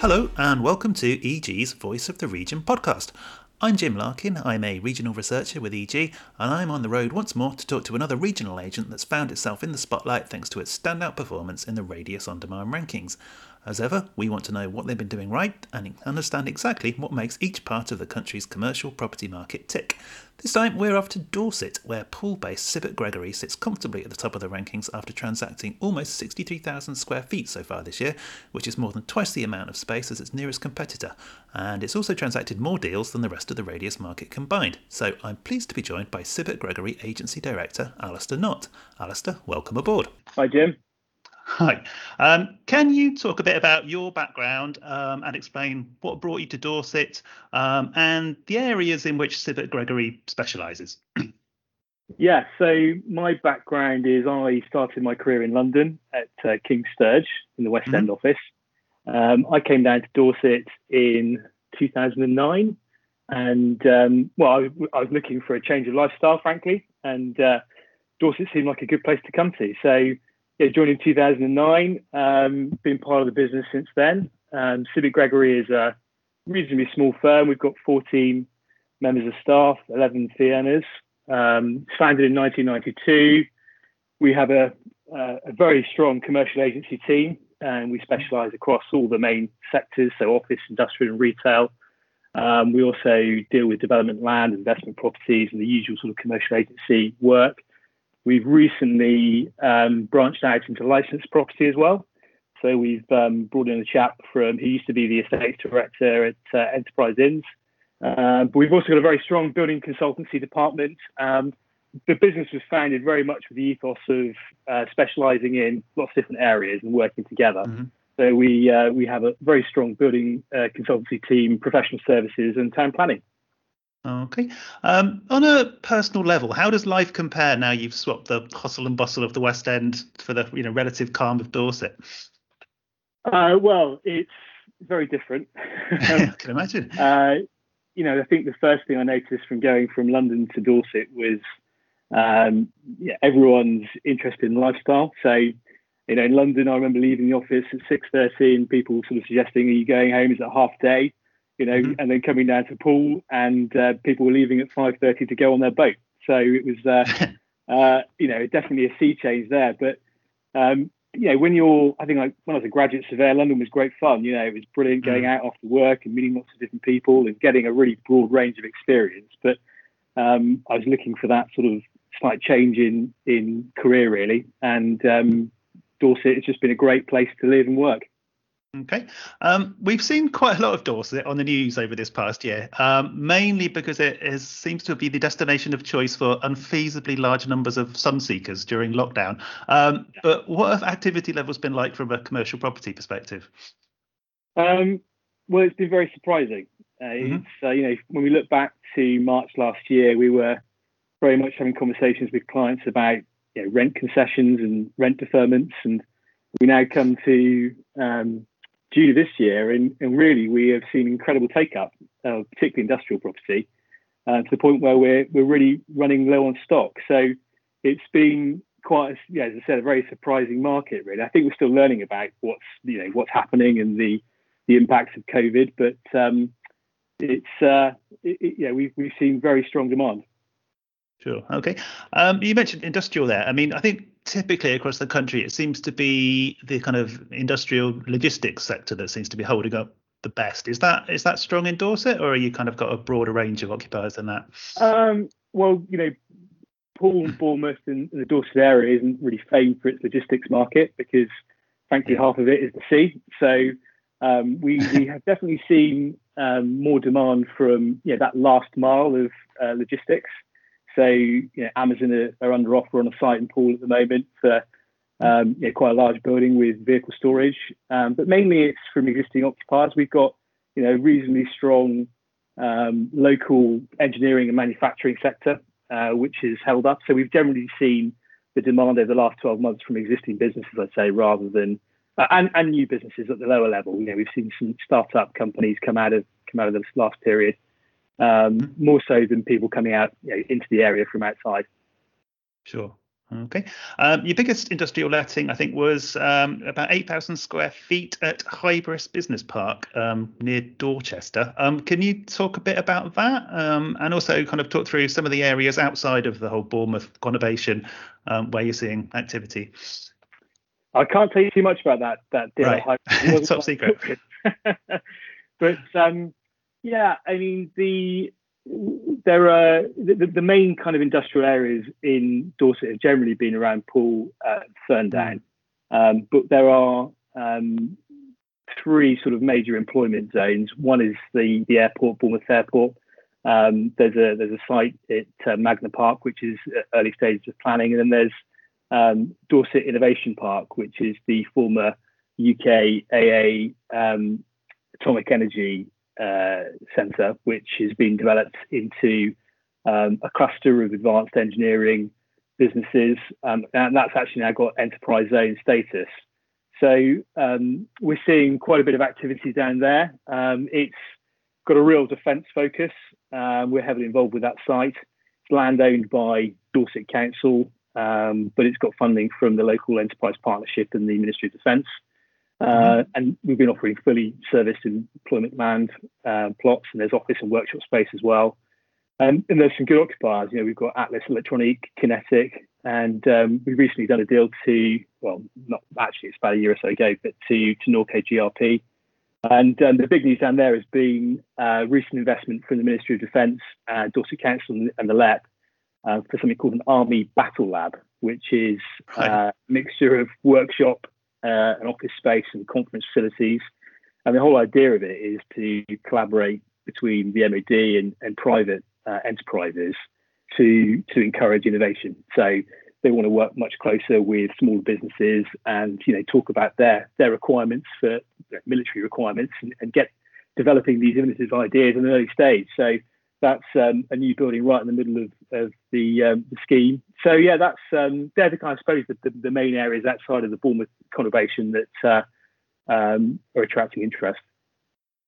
Hello, and welcome to EG's Voice of the Region podcast. I'm Jim Larkin, I'm a regional researcher with EG, and I'm on the road once more to talk to another regional agent that's found itself in the spotlight thanks to its standout performance in the Radius On Demand rankings. As ever, we want to know what they've been doing right and understand exactly what makes each part of the country's commercial property market tick. This time, we're off to Dorset, where Poole based Sibbett Gregory sits comfortably at the top of the rankings after transacting almost 63,000 square feet so far this year, which is more than twice the amount of space as its nearest competitor. And it's also transacted more deals than the rest of the radius market combined. So I'm pleased to be joined by Sibbett Gregory Agency Director Alistair Knott. Alistair, welcome aboard. Hi, Jim. Hi. Um, can you talk a bit about your background um, and explain what brought you to Dorset um, and the areas in which Sibbett Gregory specialises? yeah, so my background is I started my career in London at uh, King Sturge in the West mm-hmm. End office. Um, I came down to Dorset in 2009, and um, well, I, I, was looking for a change of lifestyle, frankly, and uh, Dorset seemed like a good place to come to. So yeah, joined in 2009. Um, been part of the business since then. Um, Sibbett Gregory is a reasonably small firm. We've got 14 members of staff, 11 fee earners. Um, founded in 1992. We have a, a, a, very strong commercial agency team, and we specialise across all the main sectors, so office, industrial, and retail. Um, we also deal with development land, investment properties, and the usual sort of commercial agency work. We've recently um, branched out into licensed property as well. So we've um, brought in a chap from who used to be the estates director at uh, Enterprise Inns. Uh, but we've also got a very strong building consultancy department. Um, the business was founded very much with the ethos of uh, specialising in lots of different areas and working together. Mm-hmm. So we uh, we have a very strong building uh, consultancy team, professional services, and town planning. Okay. Um, on a personal level, how does life compare now you've swapped the hustle and bustle of the West End for the you know relative calm of Dorset? Uh, well, it's very different. I can imagine. Uh, you know, I think the first thing I noticed from going from London to Dorset was um, yeah, everyone's interested in lifestyle. So, you know, in London, I remember leaving the office at six thirty, and people sort of suggesting, "Are you going home? Is it half day?" You know, mm-hmm. and then coming down to Poole, and uh, people were leaving at five thirty to go on their boat. So it was, uh, uh, you know, definitely a sea change there. But um, you know, when you're, I think like when I was a graduate surveyor, London was great fun. You know, it was brilliant going mm-hmm. out after work and meeting lots of different people and getting a really broad range of experience. But um, I was looking for that sort of slight change in in career really, and um, Dorset has just been a great place to live and work. Okay. Um, we've seen quite a lot of Dorset on the news over this past year, um, mainly because it is, seems to be the destination of choice for unfeasibly large numbers of sun seekers during lockdown. Um, but what have activity levels been like from a commercial property perspective? Um, well, it's been very surprising. Uh, mm-hmm. Uh, you know when we look back to March last year, we were very much having conversations with clients about you know, rent concessions and rent deferments, and we now come to of this year, and, and really we have seen incredible take up, uh, particularly industrial property, uh, to the point where we're we're really running low on stock. So it's been quite, yeah, as I said, a very surprising market. Really, I think we're still learning about what's you know what's happening and the the impacts of COVID, but um, it's uh, it, it, yeah, we've we've seen very strong demand. Sure. Okay. Um, you mentioned industrial there. I mean, I think typically across the country, it seems to be the kind of industrial logistics sector that seems to be holding up the best. Is that is that strong in Dorset, or are you kind of got a broader range of occupiers than that? Um, well, you know, Poole and Bournemouth in, the Dorset area isn't really famed for its logistics market because, frankly, half of it is the sea. So um, we we have definitely seen um, more demand from you know, that last mile of uh, logistics. So you know, Amazon are, are, under offer on a site in Poole at the moment for um, you know, quite a large building with vehicle storage. Um, but mainly it's from existing occupiers. We've got you know reasonably strong um, local engineering and manufacturing sector, uh, which is held up. So we've generally seen the demand over the last 12 months from existing businesses, I'd say, rather than uh, and, and new businesses at the lower level. You know, we've seen some startup companies come out of come out of this last period um, more so than people coming out you know, into the area from outside. Sure. Okay. Um, your biggest industrial letting, I think, was um, about 8,000 square feet at Hybris Business Park um, near Dorchester. Um, can you talk a bit about that um, and also kind of talk through some of the areas outside of the whole Bournemouth conurbation um, where you're seeing activity? I can't tell you too much about that. That deal. Right. Top secret. but yeah, I mean the there are the, the, main kind of industrial areas in Dorset have generally been around Poole, uh, Ferndown, um, but there are um, three sort of major employment zones. One is the the airport, Bournemouth Airport. Um, there's a there's a site at uh, Magna Park, which is early stages of planning, and then there's um, Dorset Innovation Park, which is the former UK AA um, Atomic Energy uh, centre, which has been developed into um, a cluster of advanced engineering businesses, um, and that's actually now got enterprise zone status. So um, we're seeing quite a bit of activity down there. Um, it's got a real defence focus. Um, we're heavily involved with that site. It's land owned by Dorset Council, um, but it's got funding from the local enterprise partnership and the Ministry of Defence. Uh, and we've been offering fully serviced employment land uh, plots, and there's office and workshop space as well. Um, and there's some good occupiers. You know, we've got Atlas Elektronik, QinetiQ, and um, we've recently done a deal to, well, not actually, it's about a year or so ago, but to to Norco GRP. And um, the big news down there has been uh, recent investment from the Ministry of Defence, uh, Dorset Council, and the LEP uh, for something called an Army Battle Lab, which is uh, a mixture of workshop uh, an office space and conference facilities. And the whole idea of it is to collaborate between the MOD and, and private uh, enterprises to to encourage innovation. So they want to work much closer with smaller businesses and you know talk about their their requirements for military requirements and, and get developing these innovative ideas in an early stage. So that's um, a new building right in the middle of, of the, um, the scheme. So yeah, that's um, they're the kind of I suppose the, the, the, main areas outside of the Bournemouth conurbation that uh, um, are attracting interest.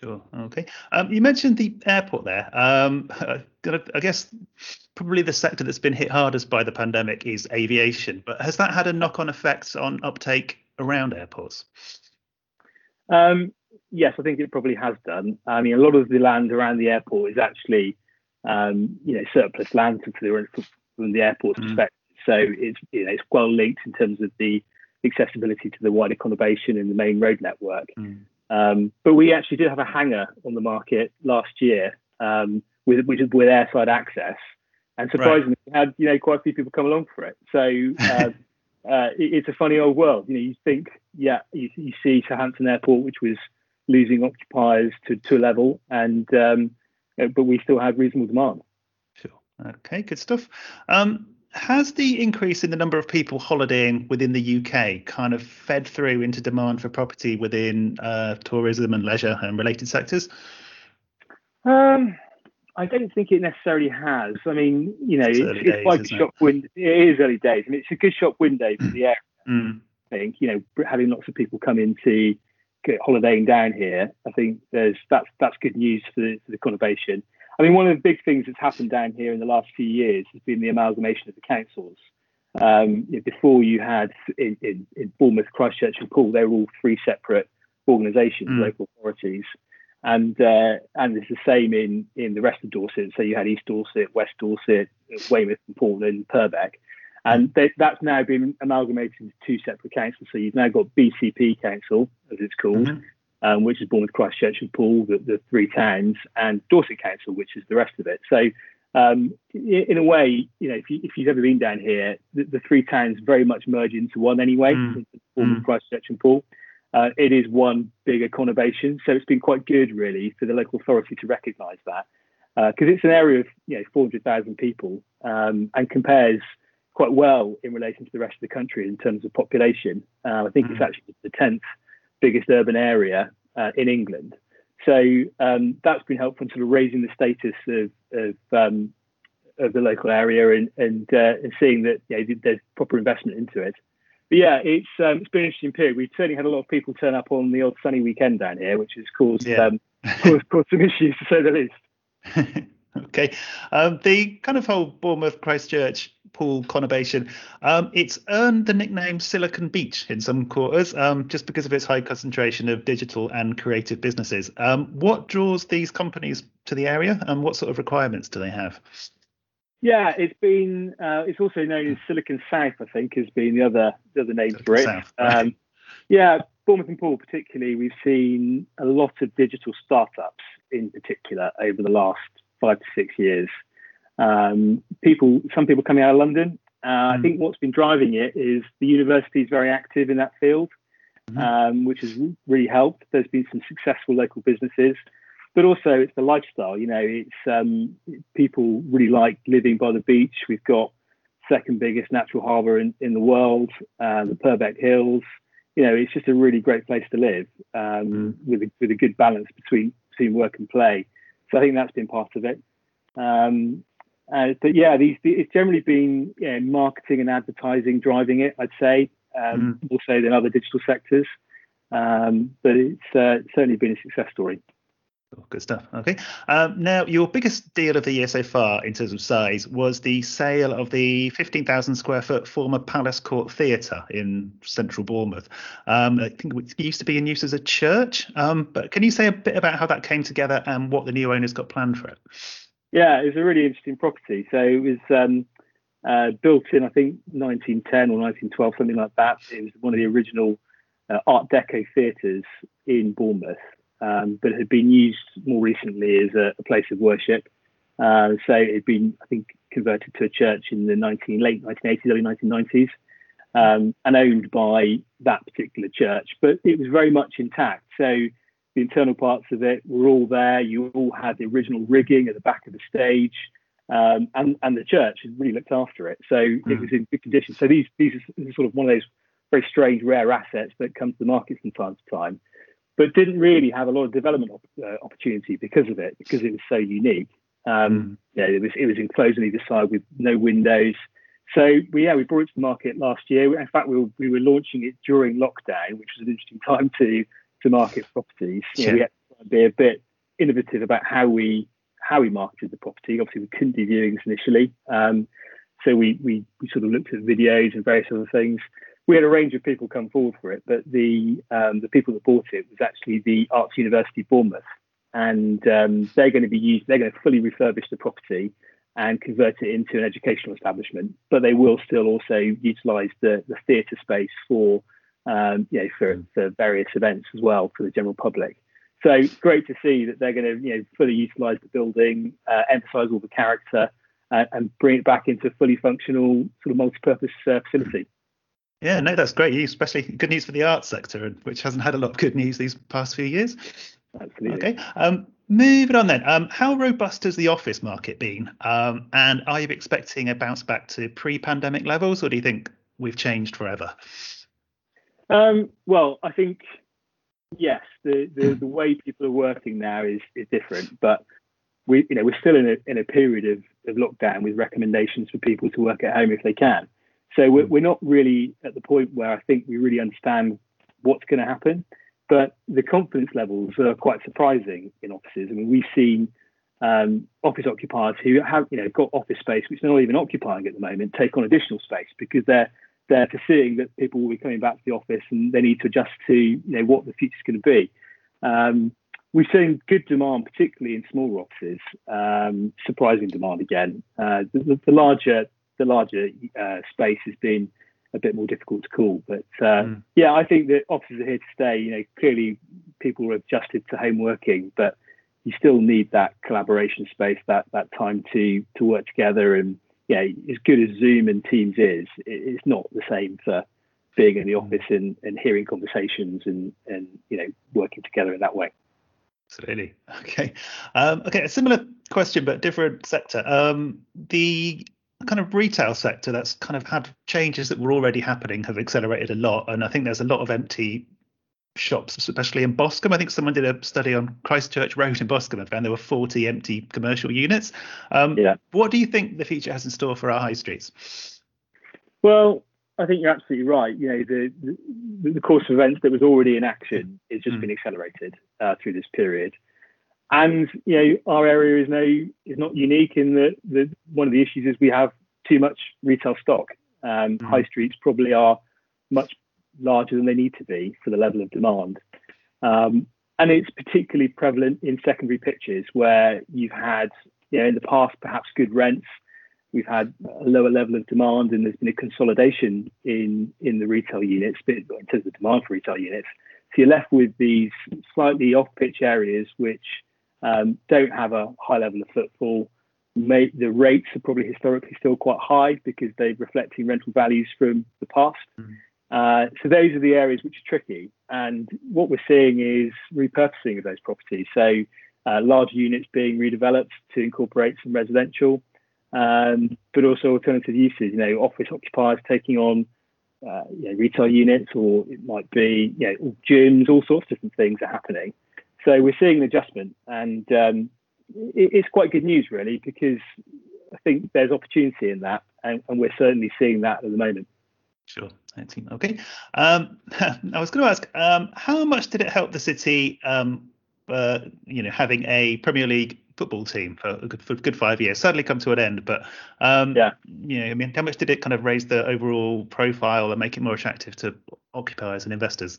Sure. Okay. Um, you mentioned the airport there. Um, I guess probably the sector that's been hit hardest by the pandemic is aviation. But has that had a knock-on effect on uptake around airports? Um, yes, I think it probably has done. I mean, a lot of the land around the airport is actually, um, you know, surplus land from the airport's mm. perspective. So it's you know it's well linked in terms of the accessibility to the wider conurbation and the main road network. Mm. Um, but we actually did have a hangar on the market last year um, with which is with airside access, and surprisingly, right. we had you know quite a few people come along for it. So uh, uh, it, it's a funny old world. You know, you think yeah, you, you see Southampton Airport, which was losing occupiers to, to a level, and um, but we still have reasonable demand. Sure. Okay, good stuff. Um, has the increase in the number of people holidaying within the UK kind of fed through into demand for property within uh, tourism and leisure and related sectors? Um, I don't think it necessarily has. I mean, you know, it's, it's, it's days, like a shop window. It is early days. I mean, it's a good shop window for the area. Mm. I think you know, having lots of people come into holidaying down here, I think there's that's that's good news for the, for the conurbation. I mean, one of the big things that's happened down here in the last few years has been the amalgamation of the councils. Um, you know, before you had in, in, in, Bournemouth, Christchurch, and Poole, they were all three separate organisations, mm. local authorities, and uh, and it's the same in in the rest of Dorset. So you had East Dorset, West Dorset, Weymouth, and Poole, and Purbeck. And they, that's now been amalgamated into two separate councils. So you've now got BCP Council, as it's called, mm-hmm. um, which is Bournemouth, Christchurch, and Poole, the, the, three towns, and Dorset Council, which is the rest of it. So um, in a way, you know, if, you, if you've ever been down here, the, the three towns very much merge into one anyway, mm. Bournemouth, mm. Christchurch, and Poole. Uh, it is one bigger conurbation, so it's been quite good, really, for the local authority to recognise that, because uh, it's an area of you know 400,000 people um, and compares quite well in relation to the rest of the country in terms of population. Uh, I think mm. it's actually the 10th biggest urban area uh, in England. So um, that's been helpful in sort of raising the status of, of, um, of the local area and, and, uh, and seeing that you know, there's proper investment into it. But yeah, it's um, it's been an interesting period. We've certainly had a lot of people turn up on the old sunny weekend down here, which has caused yeah. um, caused, caused some issues to say the least. okay, um, the kind of whole Bournemouth Christchurch Poole conurbation. Um, it's earned the nickname Silicon Beach in some quarters um, just because of its high concentration of digital and creative businesses. Um, what draws these companies to the area and what sort of requirements do they have? Yeah, it's been. Uh, it's also known as Silicon South, I think, has been the other the other name Silicon for it. South, right. Um, yeah, Bournemouth and Poole particularly, we've seen a lot of digital startups in particular over the last five to six years. Um, people, some people coming out of London. Uh, mm. I think what's been driving it is the university is very active in that field, mm. um, which has really helped. There's been some successful local businesses, but also it's the lifestyle. You know, it's um, people really like living by the beach. We've got second biggest natural harbour in, in the world, uh, the Purbeck Hills. You know, it's just a really great place to live um, mm. with a, with a good balance between between work and play. So I think that's been part of it. Um, uh, but yeah, these it's generally been yeah, marketing and advertising driving it. I'd say um, mm. more so than other digital sectors. Um, but it's uh, certainly been a success story. Oh, good stuff. Okay. Um, now, your biggest deal of the year so far in terms of size was the sale of the 15,000 square foot former Palace Court Theatre in central Bournemouth. Um, I think it used to be in use as a church. Um, but can you say a bit about how that came together and what the new owners got planned for it? Yeah, it was a really interesting property. So it was um, uh, built in, I think, 1910 or 1912, something like that. It was one of the original uh, Art Deco theatres in Bournemouth um, but had been used more recently as a, a place of worship. Uh, so it had been, I think, converted to a church in the 19, late 1980s, early 1990s, um, and owned by that particular church. But it was very much intact. So the internal parts of it were all there. You all had the original rigging at the back of the stage. Um, and, and the church really looked after it. So mm. it hmm. was in good condition. So these, these are sort of one of those very strange, rare assets that come to the market from time to time but didn't really have a lot of development op- uh, opportunity because of it, because it was so unique. Um, mm. Yeah, it was it was enclosed on either side with no windows. So we yeah we brought it to the market last year. In fact, we were we were launching it during lockdown, which was an interesting time to to market properties. Know, we had to be a bit innovative about how we how we marketed the property. Obviously, we couldn't do viewings initially, um, so we, we we sort of looked at videos and various other things we had a range of people come forward for it, but the um, the people that bought it was actually the Arts University Bournemouth, and um, they're going to be used. They're going to fully refurbish the property and convert it into an educational establishment, but they will still also utilise the the theatre space for um, you know for, mm. for various events as well for the general public. So great to see that they're going to you know fully utilise the building, uh, emphasise all the character, uh, and bring it back into a fully functional sort of multi-purpose uh, facility. Yeah, no, that's great. Especially good news for the arts sector, which hasn't had a lot of good news these past few years. Absolutely. Okay. Um, moving on then. Um, how robust has the office market been? Um, and are you expecting a bounce back to pre-pandemic levels, or do you think we've changed forever? Um, well, I think yes. The, the the way people are working now is is different, but we you know we're still in a in a period of, of lockdown with recommendations for people to work at home if they can. So we're, we're not really at the point where I think we really understand what's going to happen. But the confidence levels are quite surprising in offices. I mean, we've seen um, office occupiers who have, you know, got office space which they're not even occupying at the moment take on additional space because they're they're foreseeing that people will be coming back to the office and they need to adjust to, you know, what the future's going to be. Um, we've seen good demand, particularly in smaller offices. Um, surprising demand again. Uh, the, the, larger the larger uh, space has been a bit more difficult to call. But uh, mm. yeah, I think that offices are here to stay. You know, clearly people are adjusted to home working, but you still need that collaboration space, that that time to to work together. And yeah, as good as Zoom and Teams is, it's not the same for being in the hmm. office and, and hearing conversations and and you know working together in that way. Absolutely. Okay. Um, okay. A similar question, but different sector. Um, the kind of retail sector that's kind of had changes that were already happening have accelerated a lot and i think there's a lot of empty shops especially in boscombe i think someone did a study on christchurch road in boscombe and found there were 40 empty commercial units um, yeah. what do you think the future has in store for our high streets well i think you're absolutely right you know the the, the course of events that was already in action has just mm. been accelerated uh, through this period and you know, our area is no is not unique in that the one of the issues is we have too much retail stock. Um, mm-hmm. High streets probably are much larger than they need to be for the level of demand. Um, and it's particularly prevalent in secondary pitches where you've had, you know, in the past perhaps good rents, we've had a lower level of demand, and there's been a consolidation in in the retail units, but in terms of demand for retail units. So you're left with these slightly off-pitch areas which um, don't have a high level of footfall. May, the rates are probably historically still quite high because they're reflecting rental values from the past. Mm-hmm. Uh, so those are the areas which are tricky. And what we're seeing is repurposing of those properties. So uh, large units being redeveloped to incorporate some residential, um, but also alternative uses. You know, office occupiers taking on uh, you know, retail units, or it might be you know gyms. All sorts of different things are happening. So we're seeing an adjustment, and um, it, it's quite good news, really, because I think there's opportunity in that, and, and we're certainly seeing that at the moment. Sure. 19. Okay. Um, I was going to ask, um, how much did it help the city, um, uh, you know, having a Premier League football team for a good, for a good five years? Sadly, come to an end, but um, yeah, you know, I mean, how much did it kind of raise the overall profile and make it more attractive to occupiers and investors?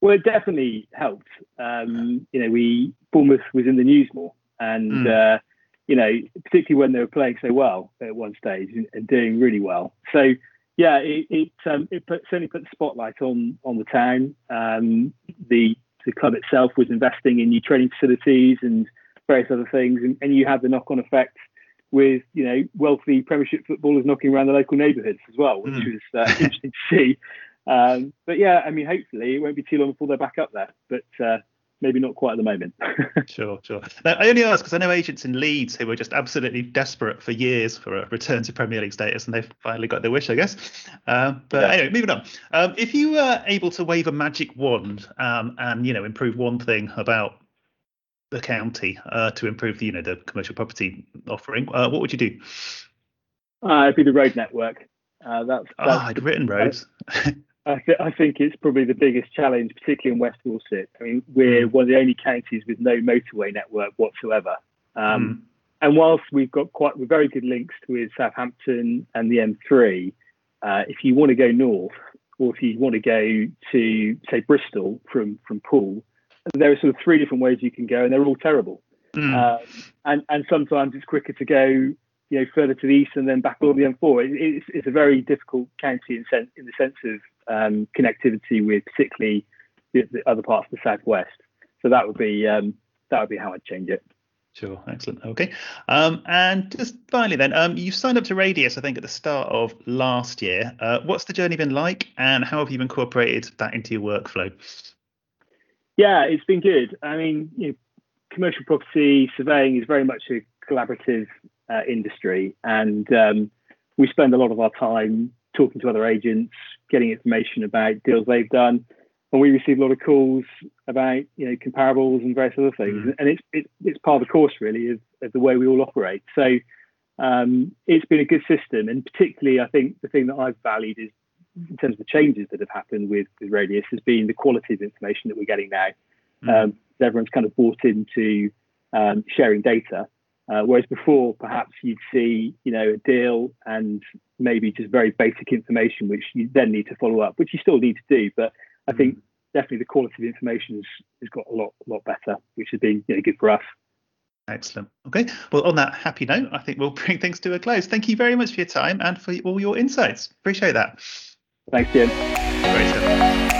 Well, it definitely helped. Um, you know, we Bournemouth was in the news more, and mm. uh, you know, particularly when they were playing so well at one stage and, and doing really well. So yeah, it it, um, it put, certainly put the spotlight on on the town. Um, the the club itself was investing in new training facilities and various other things, and, and you had the knock on effect with you know wealthy Premiership footballers knocking around the local neighbourhoods as well, which mm. was uh, interesting to see. Um, but yeah, I mean, hopefully it won't be too long before they're back up there. But uh, maybe not quite at the moment. sure, sure. Now, I only ask because I know agents in Leeds who were just absolutely desperate for years for a return to Premier League status, and they've finally got their wish, I guess. Um, but yeah. anyway, moving on. Um, if you were able to wave a magic wand um, and you know improve one thing about the county uh, to improve the you know the commercial property offering, uh, what would you do? Uh, it'd be the road network. Uh, that's, that's oh, I'd written roads. I, th- I, think it's probably the biggest challenge, particularly in West Dorset. I mean, we're mm. one of the only counties with no motorway network whatsoever. Um, mm. And whilst we've got quite we're very good links with Southampton and the M3, uh, if you want to go north, or if you want to go to say Bristol from from Poole, there are sort of three different ways you can go, and they're all terrible. Mm. Uh, and and sometimes it's quicker to go you know, further to the east and then back along the M4. It, it's, it's, a very difficult county in, sense, in the sense of um, connectivity with particularly the, the, other parts of the southwest. So that would be um, that would be how I'd change it. Sure, excellent. Okay, um, and just finally, then um, you signed up to Radius, I think, at the start of last year. Uh, what's the journey been like, and how have you incorporated that into your workflow? Yeah, it's been good. I mean, you know, commercial property surveying is very much a collaborative uh, industry, and um, we spend a lot of our time talking to other agents, getting information about deals they've done, and we receive a lot of calls about you know comparables and various other things, mm. and it's it, it's part of the course really of, of the way we all operate. So um, it's been a good system, and particularly I think the thing that I've valued is in terms of the changes that have happened with, with Radius has been the quality of information that we're getting now. Mm. Um, everyone's kind of bought into um, sharing data, uh, whereas before, perhaps you'd see, you know, a deal and maybe just very basic information, which you then need to follow up, which you still need to do. But I think mm. definitely the quality of the information has, has got a lot, lot better, which has been you know, good for us. Excellent. Okay. Well, on that happy note, I think we'll bring things to a close. Thank you very much for your time and for all your insights. Appreciate that. Thanks, Jim. Great stuff.